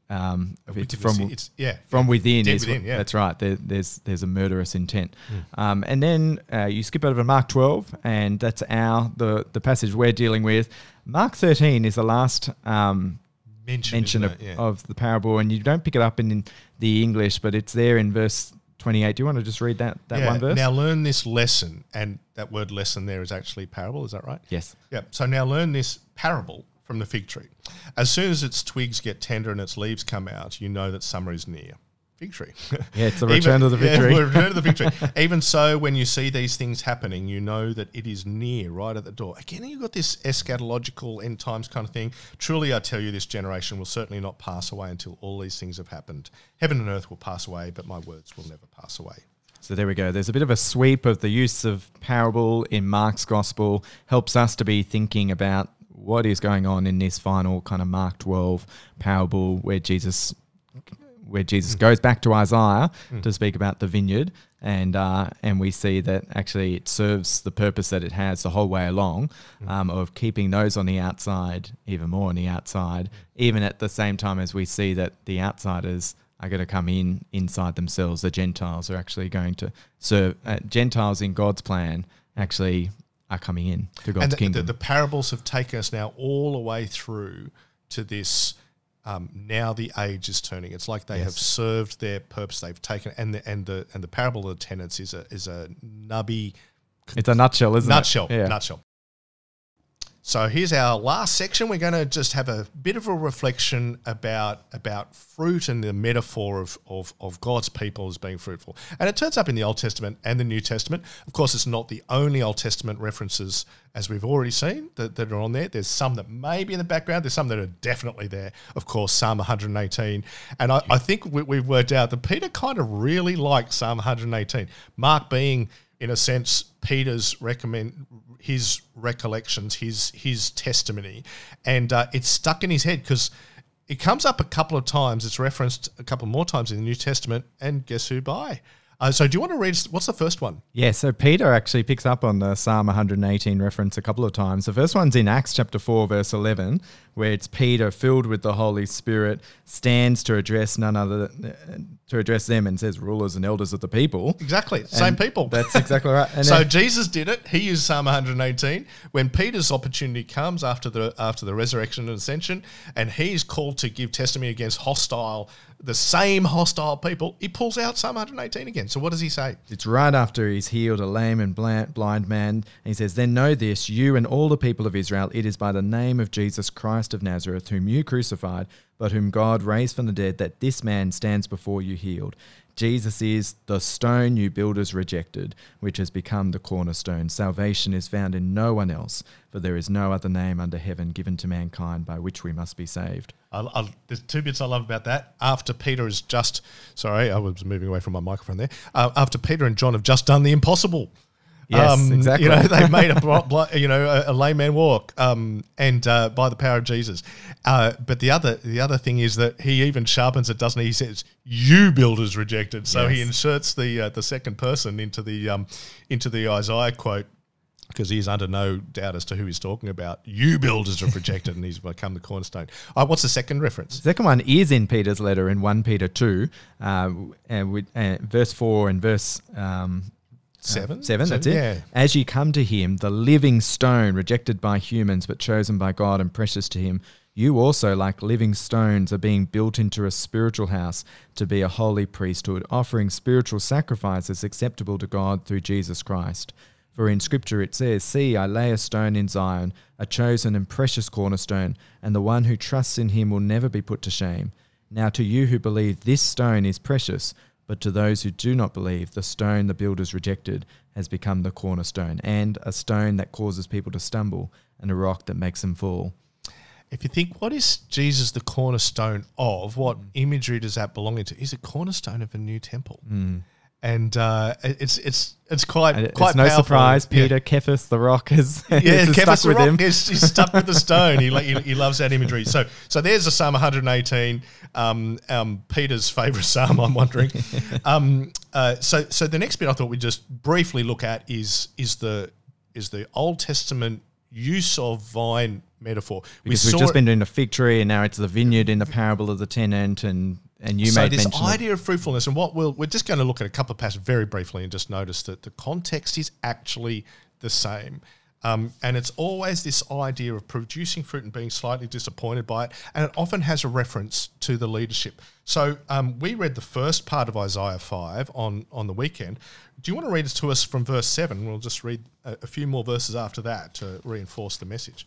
um, it's from it's yeah from within within, what- yeah. that's right there, there's there's a murderous intent um, and then uh, you skip over to mark 12 and that's our the the passage we're dealing with mark 13 is the last um, mention, mention of. Yeah. of the parable and you don't pick it up in, in the english but it's there in verse 28 do you want to just read that that one verse Now learn this lesson, and that word lesson there is actually parable. Is that right? yes Yeah. So now learn this parable from the fig tree. As soon as its twigs get tender and its leaves come out, you know that summer is near. Fig tree. (laughs) Yeah, it's the (laughs) return of the fig yeah, return of the fig tree. (laughs) Even so, when you see these things happening, you know that it is near, right at the door. Again, you've got this eschatological end times kind of thing. Truly, I tell you, this generation will certainly not pass away until all these things have happened. Heaven and earth will pass away, but my words will never pass away. So there we go. There's a bit of a sweep of the use of parable in Mark's gospel, helps us to be thinking about what is going on in this final kind of Mark 12 parable where Jesus where Jesus goes back to Isaiah to speak about the vineyard and uh, and we see that actually it serves the purpose that it has the whole way along um, of keeping those on the outside even more on the outside even at the same time as we see that the outsiders are going to come in inside themselves. The Gentiles are actually going to serve. Uh, Gentiles in God's plan actually are coming in to God's and the, the, kingdom. the parables have taken us now all the way through to this. Um, now the age is turning. It's like they have served their purpose. They've taken and the and the and the parable of the tenants is a is a nubby it's a nutshell, isn't nutshell. it? Yeah. Nutshell. So here's our last section. We're going to just have a bit of a reflection about about fruit and the metaphor of, of, of God's people as being fruitful. And it turns up in the Old Testament and the New Testament. Of course, it's not the only Old Testament references, as we've already seen, that, that are on there. There's some that may be in the background. There's some that are definitely there. Of course, Psalm 118. And I, I think we, we've worked out that Peter kind of really liked Psalm 118. Mark being in a sense, Peter's recommend his recollections, his his testimony, and uh, it's stuck in his head because it comes up a couple of times. It's referenced a couple more times in the New Testament, and guess who by? Uh, so, do you want to read? What's the first one? Yeah, so Peter actually picks up on the Psalm 118 reference a couple of times. The first one's in Acts chapter 4, verse 11, where it's Peter, filled with the Holy Spirit, stands to address none other to address them and says, "Rulers and elders of the people." Exactly, same people. That's exactly right. (laughs) And so then, Jesus did it. He used Psalm 118 when Peter's opportunity comes after the after the resurrection and ascension, and he's called to give testimony against hostile the same hostile people, he pulls out Psalm 118 again. So what does he say? It's right after he's healed a lame and blind man. And he says, Then know this, you and all the people of Israel, it is by the name of Jesus Christ of Nazareth, whom you crucified, but whom God raised from the dead, that this man stands before you healed. Jesus is the stone you builders rejected, which has become the cornerstone. Salvation is found in no one else, for there is no other name under heaven given to mankind by which we must be saved. I, I, there's two bits I love about that. After Peter has just, sorry, I was moving away from my microphone there. Uh, after Peter and John have just done the impossible Yes, um, exactly. You know, they (laughs) made a you know a, a layman walk, um, and uh, by the power of Jesus. Uh, but the other the other thing is that he even sharpens it, doesn't he? He says, "You builders rejected." So yes. he inserts the uh, the second person into the um, into the Isaiah quote because he's under no doubt as to who he's talking about. You builders have rejected, and he's become the cornerstone. Uh, what's the second reference? The second one is in Peter's letter in 1 Peter 2, uh, and with, uh, verse 4 and verse um, Seven? Uh, seven, that's it. Yeah. As you come to him, the living stone, rejected by humans but chosen by God and precious to him, you also, like living stones, are being built into a spiritual house to be a holy priesthood, offering spiritual sacrifices acceptable to God through Jesus Christ. For in Scripture it says, See, I lay a stone in Zion, a chosen and precious cornerstone, and the one who trusts in him will never be put to shame. Now to you who believe this stone is precious, but to those who do not believe, the stone the builders rejected has become the cornerstone, and a stone that causes people to stumble, and a rock that makes them fall. If you think, what is Jesus the cornerstone of? What mm. imagery does that belong into? He's a cornerstone of a new temple. Mm and uh, it's it's it's quite and quite it's no powerful. surprise. Peter yeah. The Rock is (laughs) yeah is stuck with him. Is, he's stuck with the (laughs) stone. He, he, he loves that imagery. So so there's a Psalm 118. Um, um, Peter's favorite psalm. I'm wondering. (laughs) um, uh, so so the next bit I thought we'd just briefly look at is is the is the Old Testament use of vine metaphor. Because we have just been doing the fig tree, and now it's the vineyard in the parable of the tenant, and and you so made this idea of, of fruitfulness, and what we'll, we're just going to look at a couple of passages very briefly and just notice that the context is actually the same. Um, and it's always this idea of producing fruit and being slightly disappointed by it. And it often has a reference to the leadership. So um, we read the first part of Isaiah 5 on, on the weekend. Do you want to read it to us from verse 7? We'll just read a, a few more verses after that to reinforce the message.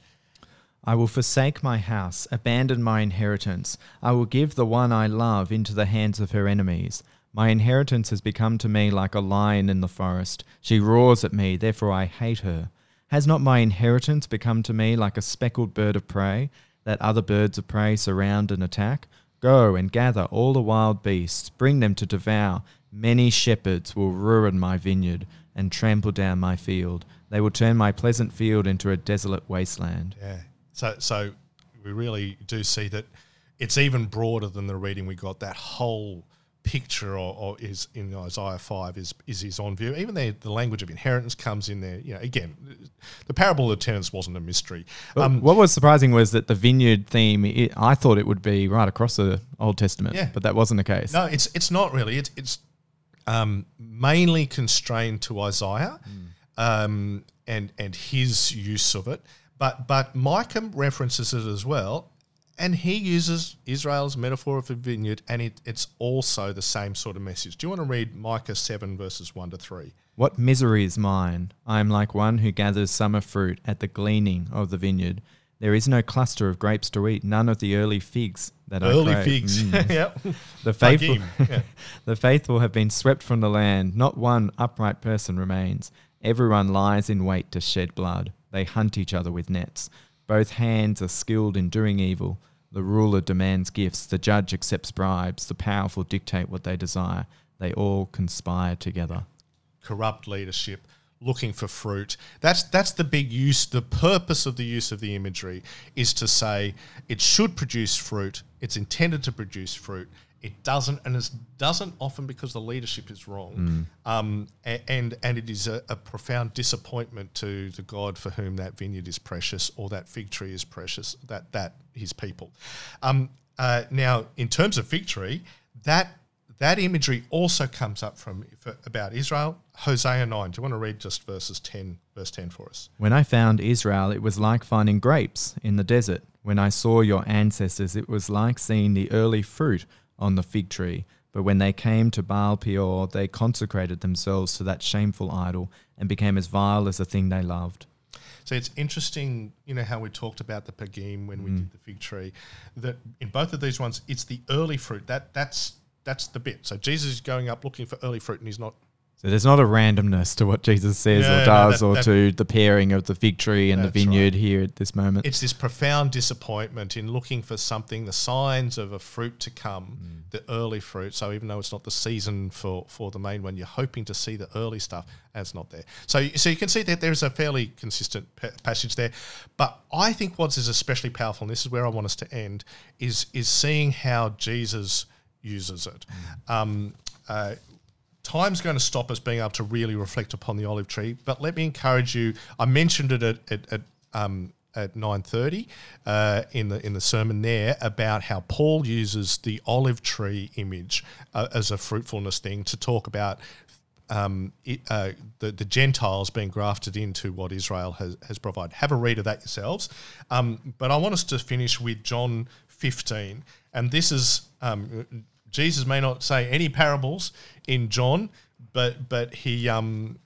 I will forsake my house, abandon my inheritance. I will give the one I love into the hands of her enemies. My inheritance has become to me like a lion in the forest. She roars at me, therefore I hate her. Has not my inheritance become to me like a speckled bird of prey, that other birds of prey surround and attack? Go and gather all the wild beasts, bring them to devour. Many shepherds will ruin my vineyard and trample down my field. They will turn my pleasant field into a desolate wasteland. Yeah. So, so we really do see that it's even broader than the reading we got. That whole picture or, or, is in Isaiah five is is is on view. Even the the language of inheritance comes in there. You know, again, the parable of the tenants wasn't a mystery. Um, what was surprising was that the vineyard theme. It, I thought it would be right across the Old Testament, yeah. but that wasn't the case. No, it's it's not really. It's it's um, mainly constrained to Isaiah, mm. um, and and his use of it. But but Micah references it as well, and he uses Israel's metaphor of a vineyard, and it, it's also the same sort of message. Do you want to read Micah 7, verses 1 to 3? What misery is mine! I am like one who gathers summer fruit at the gleaning of the vineyard. There is no cluster of grapes to eat, none of the early figs that are. early I crave. figs. Mm. (laughs) yep. (laughs) The faithful, yeah. (laughs) the faithful have been swept from the land. Not one upright person remains. Everyone lies in wait to shed blood. They hunt each other with nets. Both hands are skilled in doing evil. The ruler demands gifts. The judge accepts bribes. The powerful dictate what they desire. They all conspire together. Corrupt leadership, looking for fruit. That's that's the big use. The purpose of the use of the imagery is to say it should produce fruit. It's intended to produce fruit. It doesn't, and it doesn't often because the leadership is wrong, um, a- and and it is a, a profound disappointment to the God for whom that vineyard is precious or that fig tree is precious, that that his people. Um, uh, now, in terms of fig tree, that that imagery also comes up from about Israel, Hosea nine. Do you want to read just verses ten, verse ten for us? When I found Israel, it was like finding grapes in the desert. When I saw your ancestors, it was like seeing the early fruit on the fig tree. But when they came to Baal Peor, they consecrated themselves to that shameful idol and became as vile as the thing they loved. So it's interesting, you know, how we talked about the pagim when we mm. did the fig tree. That in both of these ones, it's the early fruit. That that's that's the bit. So Jesus is going up looking for early fruit, and he's not. So there's not a randomness to what Jesus says or no, does that- or that- to the pairing of the fig tree and the That's right. vineyard here at this moment. It's this profound disappointment in looking for something, the signs of a fruit to come, the early fruit. So even though it's not the season for for the main one, you're hoping to see the early stuff, and it's not there. So so you can see that there's a fairly consistent pa- passage there. But I think what is especially powerful, and this is where I want us to end, is is seeing how Jesus uses it. Um, uh, time's going to stop us being able to really reflect upon the olive tree. But let me encourage you. I mentioned it at at, at, um, at nine thirty uh, in the in the sermon there about how Paul uses the olive tree image uh, as a fruitfulness thing to talk about. Um, it, uh, the, the Gentiles being grafted into what Israel has, has provided. Have a read of that yourselves. Um, but I want us to finish with John 15. And this is um, Jesus may not say any parables in John, but but he um,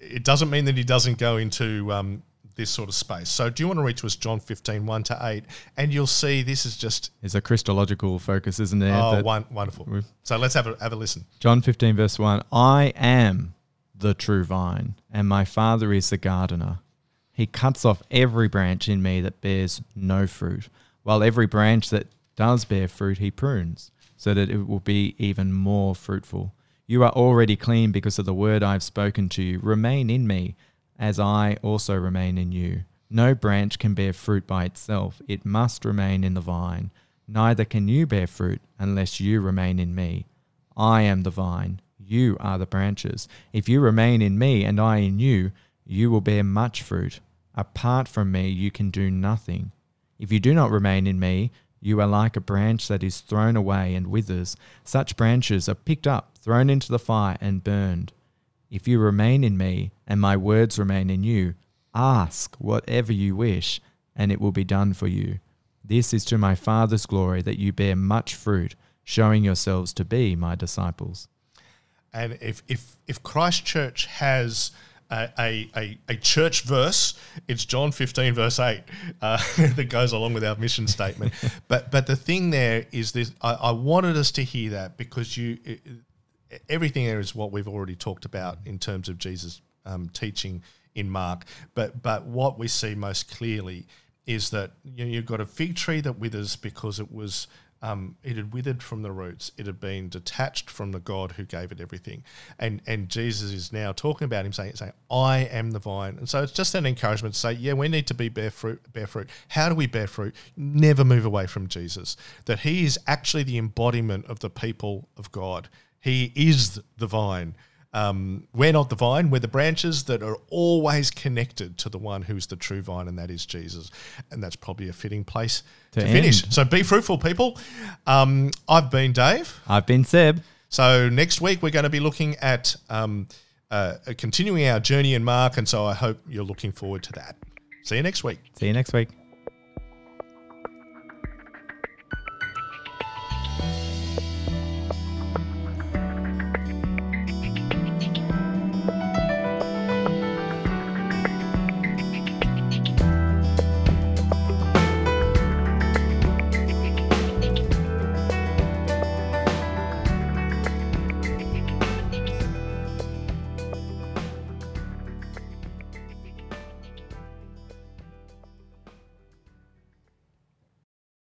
it doesn't mean that he doesn't go into um, this sort of space. So do you want to read to us John 15, 1 to 8? And you'll see this is just There's a Christological focus, isn't it? oh, wonderful. So let's have a, have a listen. John 15, verse 1 I am the true vine, and my Father is the gardener. He cuts off every branch in me that bears no fruit, while every branch that does bear fruit, he prunes, so that it will be even more fruitful. You are already clean because of the word I have spoken to you. Remain in me, as I also remain in you. No branch can bear fruit by itself, it must remain in the vine. Neither can you bear fruit unless you remain in me. I am the vine, you are the branches. If you remain in me and I in you, you will bear much fruit. Apart from me, you can do nothing. If you do not remain in me, you are like a branch that is thrown away and withers. Such branches are picked up, thrown into the fire, and burned. If you remain in me, and my words remain in you, ask whatever you wish, and it will be done for you. This is to my Father's glory that you bear much fruit, showing yourselves to be my disciples. And if if if Christ Church has a, a, a, church verse, it's John 15, verse 8, uh, (laughs) that goes along with our mission statement. (laughs) but but the thing there is this I, I wanted us to hear that because you it, everything there is what we've already talked about in terms of Jesus um, teaching in Mark. But but what we see most clearly is that you know, you've got a fig tree that withers because it was um, it had withered from the roots. It had been detached from the God who gave it everything. And and Jesus is now talking about him saying, saying, I am the vine. And so it's just an encouragement to say, yeah, we need to be bear fruit, bear fruit. How do we bear fruit? Never move away from Jesus. That he is actually the embodiment of the people of God. He is the vine. Um, we're not the vine, we're the branches that are always connected to the one who's the true vine, and that is Jesus. And that's probably a fitting place to, To finish. So be fruitful, people. Um, I've been Dave. I've been Seb. So next week we're going to be looking at um, uh, continuing our journey in Mark, and so I hope you're looking forward to that. See you next week. See you next week.